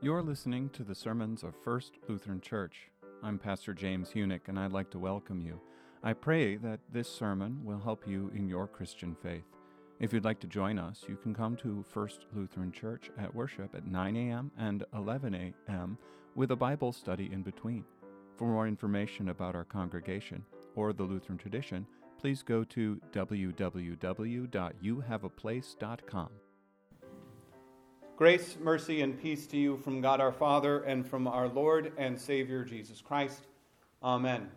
You're listening to the sermons of First Lutheran Church. I'm Pastor James Huenink, and I'd like to welcome you. I pray that this sermon will help you in your Christian faith. If you'd like to join us, you can come to First Lutheran Church at worship at 9 a.m. and 11 a.m. with a Bible study in between. For more information about our congregation or the Lutheran tradition, please go to www.youhaveaplace.com. Grace, mercy, and peace to you from God our Father and from our Lord and Savior Jesus Christ. Amen.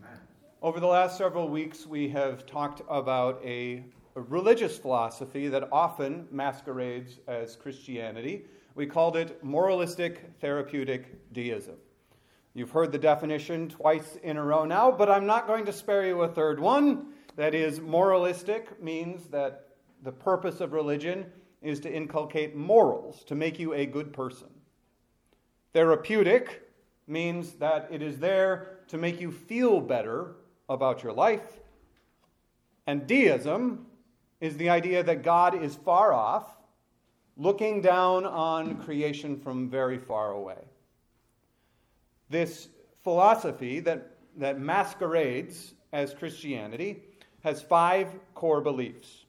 Amen. Over the last several weeks, we have talked about a, a religious philosophy that often masquerades as Christianity. We called it moralistic therapeutic deism. You've heard the definition twice in a row now, but I'm not going to spare you a third one. That is, moralistic means that the purpose of religion is to inculcate morals, to make you a good person. Therapeutic means that it is there to make you feel better about your life. And deism is the idea that God is far off, looking down on creation from very far away. This philosophy that, that masquerades as Christianity has five core beliefs.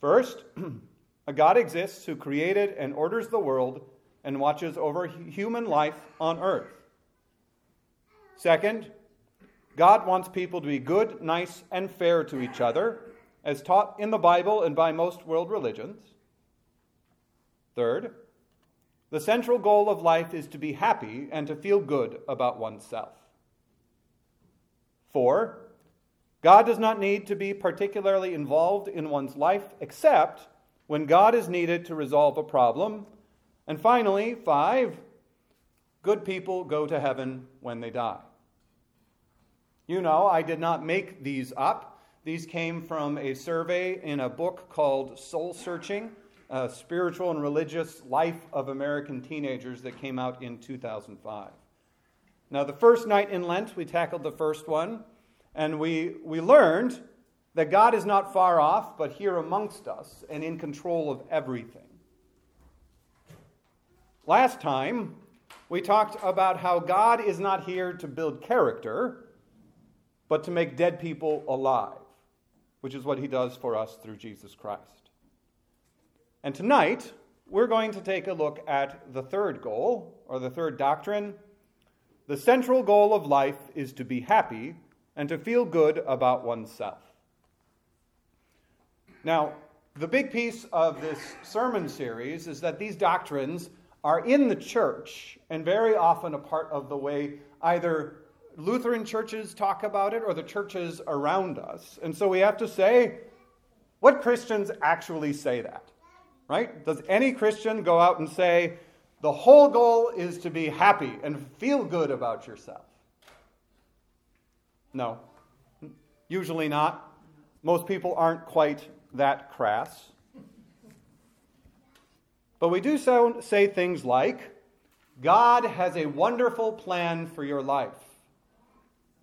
First, a God exists who created and orders the world and watches over human life on earth. Second, God wants people to be good, nice, and fair to each other, as taught in the Bible and by most world religions. Third, the central goal of life is to be happy and to feel good about oneself. Four, God does not need to be particularly involved in one's life except when God is needed to resolve a problem. And finally, five, good people go to heaven when they die. You know, I did not make these up. These came from a survey in a book called Soul Searching A Spiritual and Religious Life of American Teenagers that came out in 2005. Now, the first night in Lent, we tackled the first one, and we, we learned that God is not far off, but here amongst us and in control of everything. Last time, we talked about how God is not here to build character, but to make dead people alive, which is what he does for us through Jesus Christ. And tonight, we're going to take a look at the third goal, or the third doctrine. The central goal of life is to be happy and to feel good about oneself. Now, the big piece of this sermon series is that these doctrines are in the church and very often a part of the way either Lutheran churches talk about it or the churches around us. And so we have to say, what Christians actually say that? Right? Does any Christian go out and say, the whole goal is to be happy and feel good about yourself? No. Usually not. Most people aren't quite that crass. But we do so, say things like, God has a wonderful plan for your life.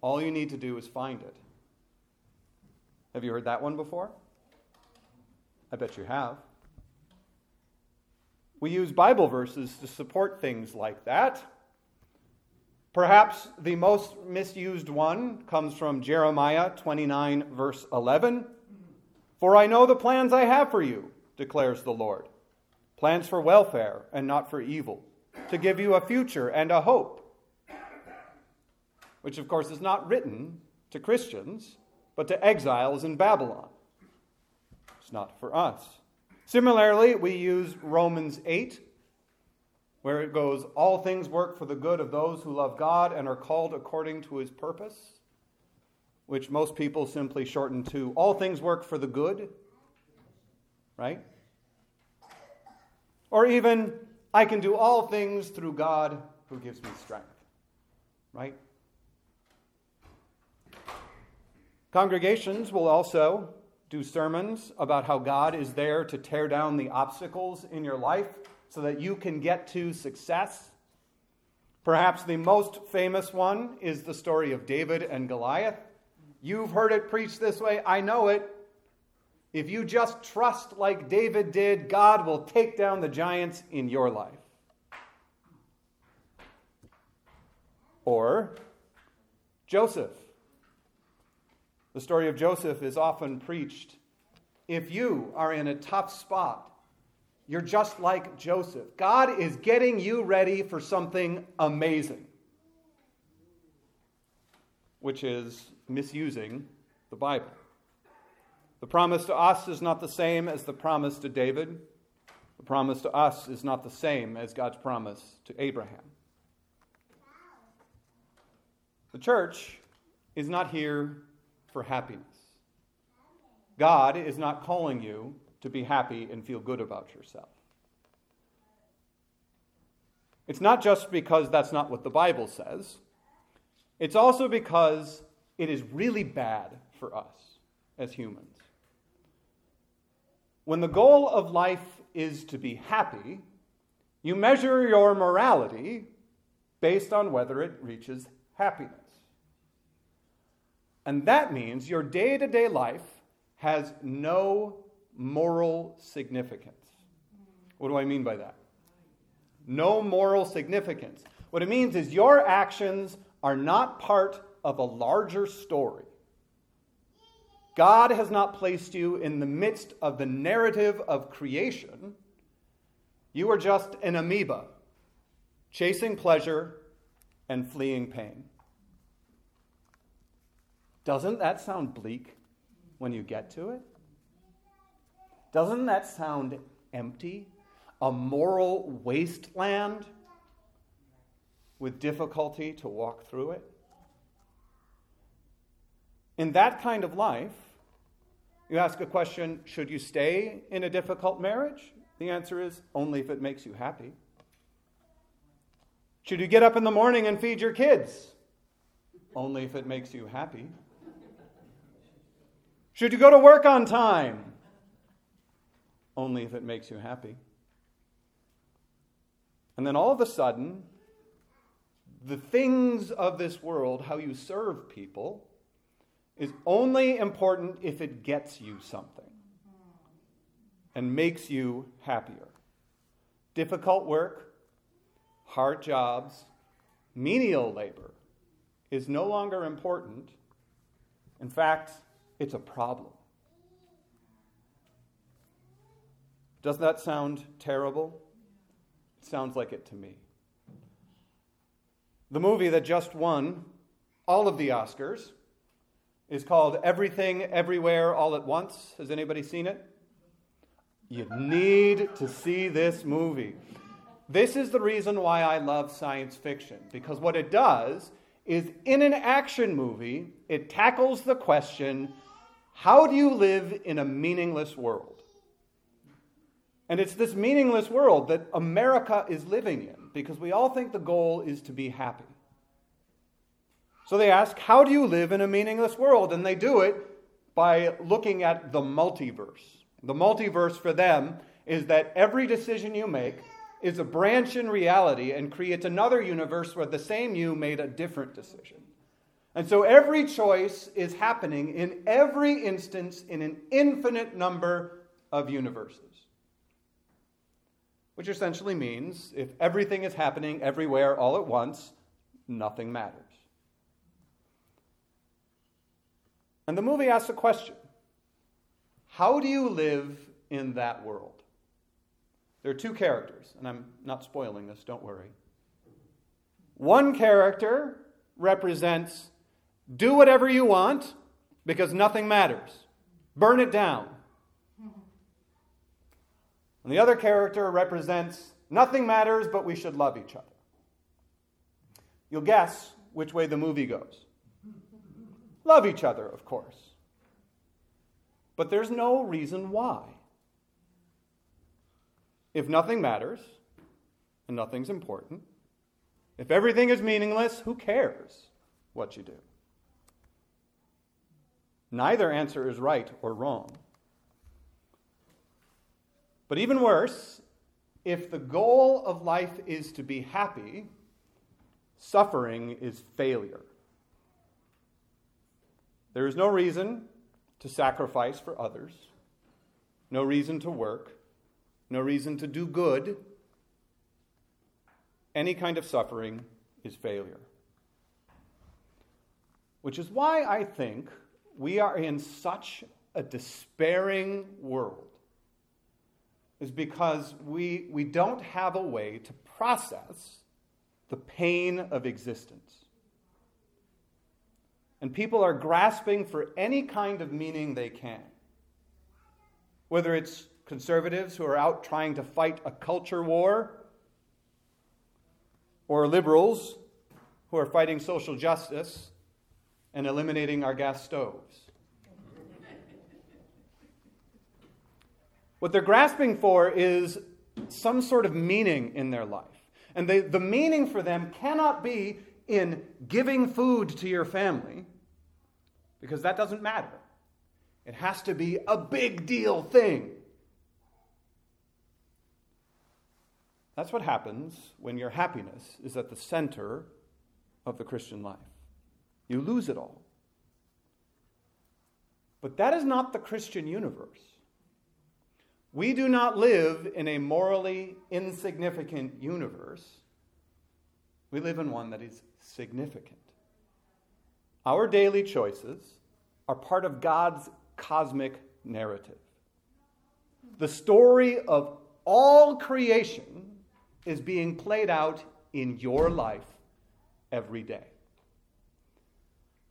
All you need to do is find it. Have you heard that one before? I bet you have. We use Bible verses to support things like that. Perhaps the most misused one comes from Jeremiah 29, verse 11. For I know the plans I have for you, declares the Lord plans for welfare and not for evil, to give you a future and a hope. Which, of course, is not written to Christians, but to exiles in Babylon. It's not for us. Similarly, we use Romans 8, where it goes, All things work for the good of those who love God and are called according to his purpose which most people simply shorten to all things work for the good, right? Or even, I can do all things through God who gives me strength, right? Congregations will also do sermons about how God is there to tear down the obstacles in your life so that you can get to success. Perhaps the most famous one is the story of David and Goliath. You've heard it preached this way. I know it. If you just trust like David did, God will take down the giants in your life. Or Joseph. The story of Joseph is often preached. If you are in a tough spot, you're just like Joseph. God is getting you ready for something amazing, which is misusing the Bible. The promise to us is not the same as the promise to David. The promise to us is not the same as God's promise to Abraham. The church is not here for happiness. God is not calling you to be happy and feel good about yourself. It's not just because that's not what the Bible says, it's also because it is really bad for us as humans. When the goal of life is to be happy, you measure your morality based on whether it reaches happiness. And that means your day to day life has no moral significance. What do I mean by that? No moral significance. What it means is your actions are not part of a larger story. God has not placed you in the midst of the narrative of creation. You are just an amoeba, chasing pleasure and fleeing pain. Doesn't that sound bleak when you get to it? Doesn't that sound empty? A moral wasteland with difficulty to walk through it? In that kind of life, you ask a question should you stay in a difficult marriage? The answer is only if it makes you happy. Should you get up in the morning and feed your kids? Only if it makes you happy. Should you go to work on time? only if it makes you happy. And then all of a sudden, the things of this world, how you serve people, is only important if it gets you something and makes you happier. Difficult work, hard jobs, menial labor is no longer important. In fact, it's a problem. Doesn't that sound terrible? It sounds like it to me. The movie that just won all of the Oscars is called Everything, Everywhere, All at Once. Has anybody seen it? You need to see this movie. This is the reason why I love science fiction, because what it does is in an action movie, it tackles the question how do you live in a meaningless world? And it's this meaningless world that America is living in because we all think the goal is to be happy. So they ask, How do you live in a meaningless world? And they do it by looking at the multiverse. The multiverse for them is that every decision you make is a branch in reality and creates another universe where the same you made a different decision. And so every choice is happening in every instance in an infinite number of universes which essentially means if everything is happening everywhere all at once, nothing matters. And the movie asks a question How do you live in that world? There are two characters, and I'm not spoiling this, don't worry. One character represents do whatever you want because nothing matters, burn it down. And the other character represents nothing matters, but we should love each other. You'll guess which way the movie goes. Love each other, of course. But there's no reason why. If nothing matters and nothing's important, if everything is meaningless, who cares what you do? Neither answer is right or wrong. But even worse, if the goal of life is to be happy, suffering is failure. There is no reason to sacrifice for others, no reason to work, no reason to do good. Any kind of suffering is failure. Which is why I think we are in such a despairing world, is because we, we don't have a way to process the pain of existence. And people are grasping for any kind of meaning they can. Whether it's conservatives who are out trying to fight a culture war, or liberals who are fighting social justice and eliminating our gas stoves. what they're grasping for is some sort of meaning in their life. And they, the meaning for them cannot be in giving food to your family, because that doesn't matter. It has to be a big deal thing. That's what happens when your happiness is at the center of the Christian life. You lose it all. But that is not the Christian universe. We do not live in a morally insignificant universe. We live in one that is significant. Our daily choices are part of God's cosmic narrative. The story of all creation is being played out in your life every day.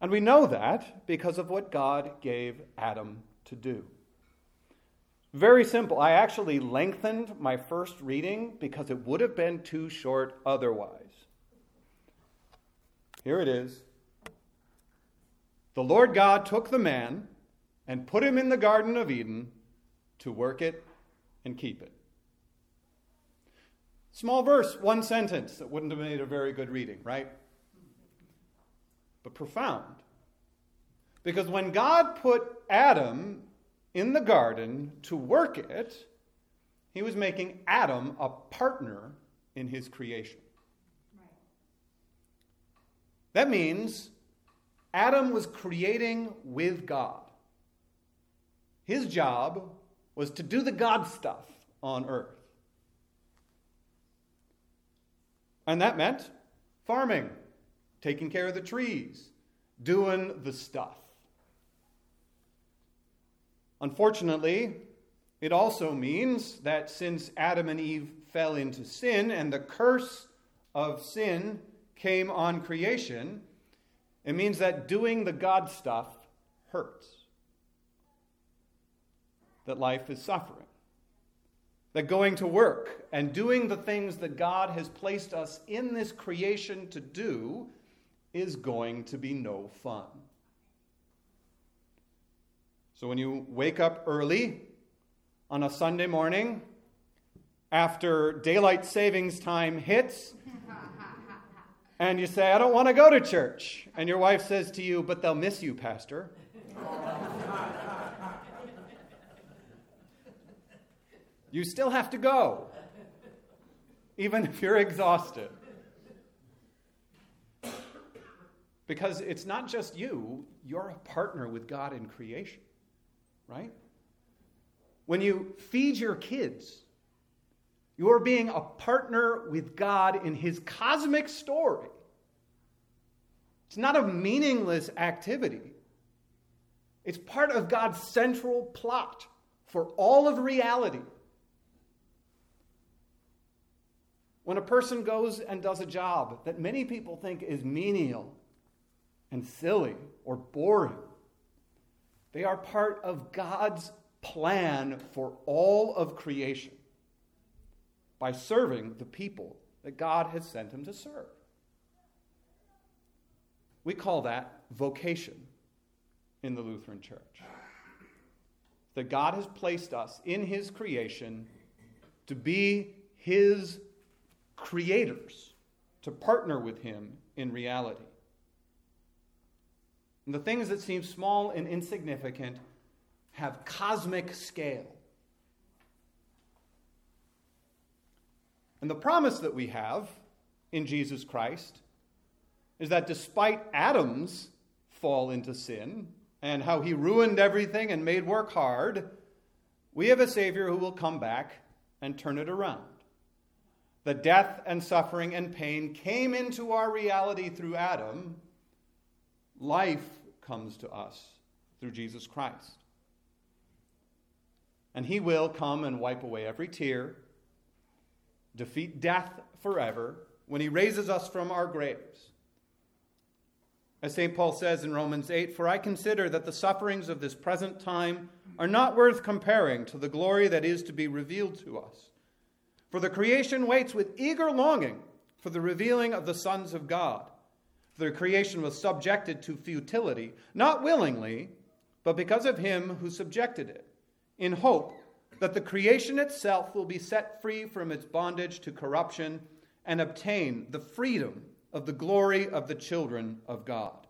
And we know that because of what God gave Adam to do. Very simple. I actually lengthened my first reading because it would have been too short otherwise. Here it is. The Lord God took the man and put him in the Garden of Eden to work it and keep it. Small verse, one sentence that wouldn't have made a very good reading, right? But profound. Because when God put Adam in the garden to work it, he was making Adam a partner in his creation. That means Adam was creating with God. His job was to do the God stuff on earth. And that meant farming, taking care of the trees, doing the stuff. Unfortunately, it also means that since Adam and Eve fell into sin and the curse of sin came on creation, it means that doing the God stuff hurts, that life is suffering that going to work and doing the things that God has placed us in this creation to do is going to be no fun. So when you wake up early on a Sunday morning, after daylight savings time hits, and you say, I don't want to go to church, and your wife says to you, But they'll miss you, Pastor. You still have to go, even if you're exhausted. Because it's not just you, you're a partner with God in creation, right? When you feed your kids, you're being a partner with God in His cosmic story. It's not a meaningless activity, it's part of God's central plot for all of reality. When a person goes and does a job that many people think is menial and silly or boring, they are part of God's plan for all of creation by serving the people that God has sent him to serve. We call that vocation in the Lutheran Church. That God has placed us in his creation to be his creators to partner with Him in reality. And the things that seem small and insignificant have cosmic scale. And the promise that we have in Jesus Christ is that despite Adam's fall into sin and how he ruined everything and made work hard, we have a Savior who will come back and turn it around. The death and suffering and pain came into our reality through Adam, life comes to us through Jesus Christ. And he will come and wipe away every tear, defeat death forever when he raises us from our graves. As St. Paul says in Romans 8, For I consider that the sufferings of this present time are not worth comparing to the glory that is to be revealed to us. For the creation waits with eager longing for the revealing of the sons of God. The creation was subjected to futility, not willingly, but because of him who subjected it, in hope that the creation itself will be set free from its bondage to corruption and obtain the freedom of the glory of the children of God.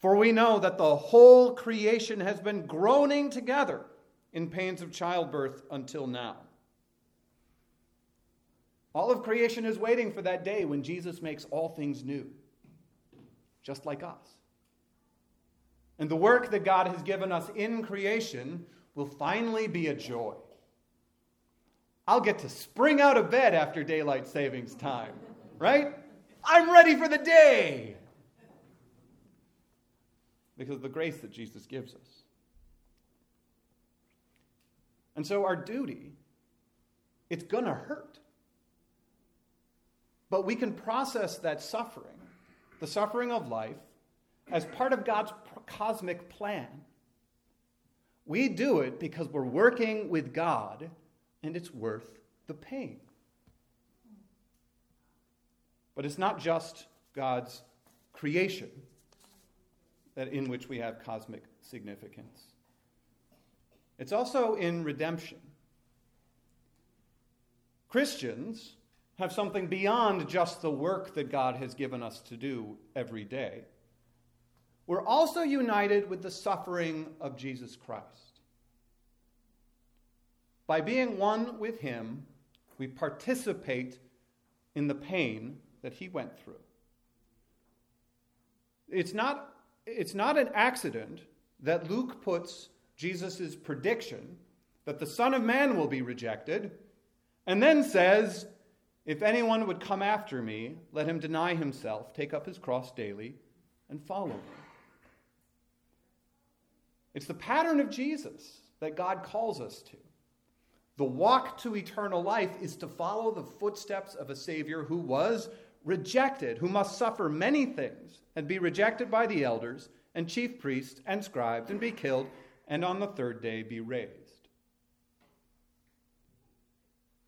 For we know that the whole creation has been groaning together in pains of childbirth until now. All of creation is waiting for that day when Jesus makes all things new, just like us. And the work that God has given us in creation will finally be a joy. I'll get to spring out of bed after daylight savings time, right? I'm ready for the day. Because of the grace that Jesus gives us. And so our duty, it's going to hurt. But we can process that suffering, the suffering of life, as part of God's cosmic plan. We do it because we're working with God and it's worth the pain. But it's not just God's creation that in which we have cosmic significance. It's also in redemption. Christians have something beyond just the work that God has given us to do every day. We're also united with the suffering of Jesus Christ. By being one with him, we participate in the pain that he went through. It's not, it's not an accident that Luke puts Jesus' prediction that the Son of Man will be rejected and then says, If anyone would come after me, let him deny himself, take up his cross daily, and follow me. It's the pattern of Jesus that God calls us to. The walk to eternal life is to follow the footsteps of a Savior who was rejected, who must suffer many things and be rejected by the elders and chief priests and scribes and be killed, and on the third day be raised.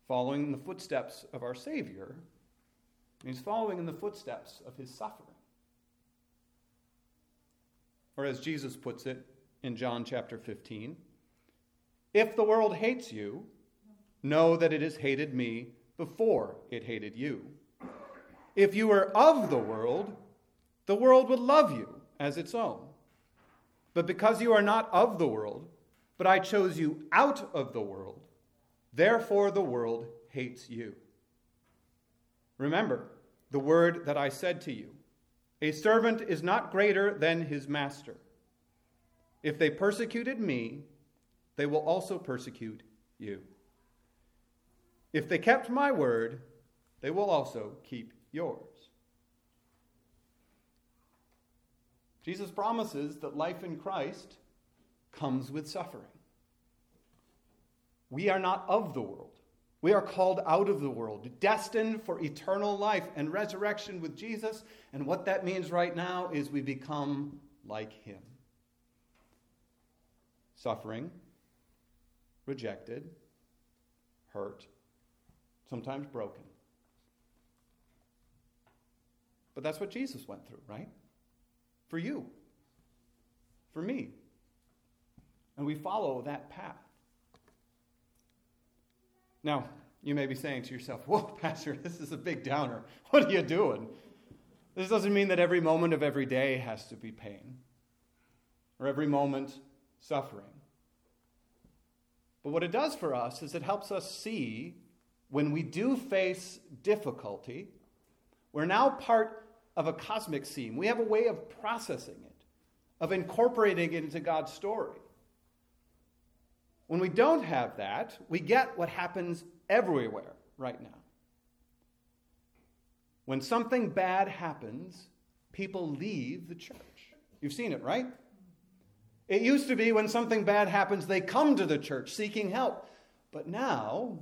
Following in the footsteps of our Savior means following in the footsteps of his suffering. Or as Jesus puts it in John chapter 15, if the world hates you, know that it has hated me before it hated you. If you were of the world, the world would love you as its own. But because you are not of the world, but I chose you out of the world, therefore the world hates you. Remember the word that I said to you A servant is not greater than his master. If they persecuted me, they will also persecute you. If they kept my word, they will also keep yours. Jesus promises that life in Christ comes with suffering. We are not of the world. We are called out of the world, destined for eternal life and resurrection with Jesus. And what that means right now is we become like him. Suffering, rejected, hurt, sometimes broken. But that's what Jesus went through, right? For you, for me. And we follow that path. Now, you may be saying to yourself, Whoa, Pastor, this is a big downer. What are you doing? This doesn't mean that every moment of every day has to be pain or every moment suffering. But what it does for us is it helps us see when we do face difficulty, we're now part of a cosmic scene. We have a way of processing it, of incorporating it into God's story. When we don't have that, we get what happens everywhere right now. When something bad happens, people leave the church. You've seen it, right? It used to be when something bad happens, they come to the church seeking help. But now,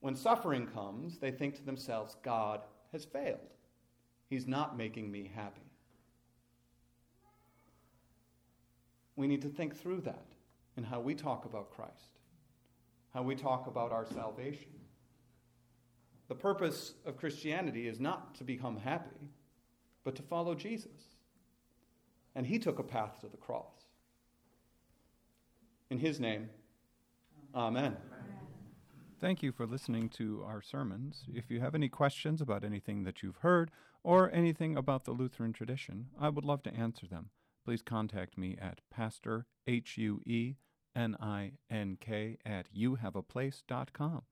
when suffering comes, they think to themselves, God has failed. He's not making me happy. We need to think through that in how we talk about Christ, how we talk about our salvation. The purpose of Christianity is not to become happy, but to follow Jesus. And he took a path to the cross. In his name, amen. Thank you for listening to our sermons. If you have any questions about anything that you've heard or anything about the Lutheran tradition, I would love to answer them. Please contact me at pastor, H U E N I N K, at youhaveaplace.com.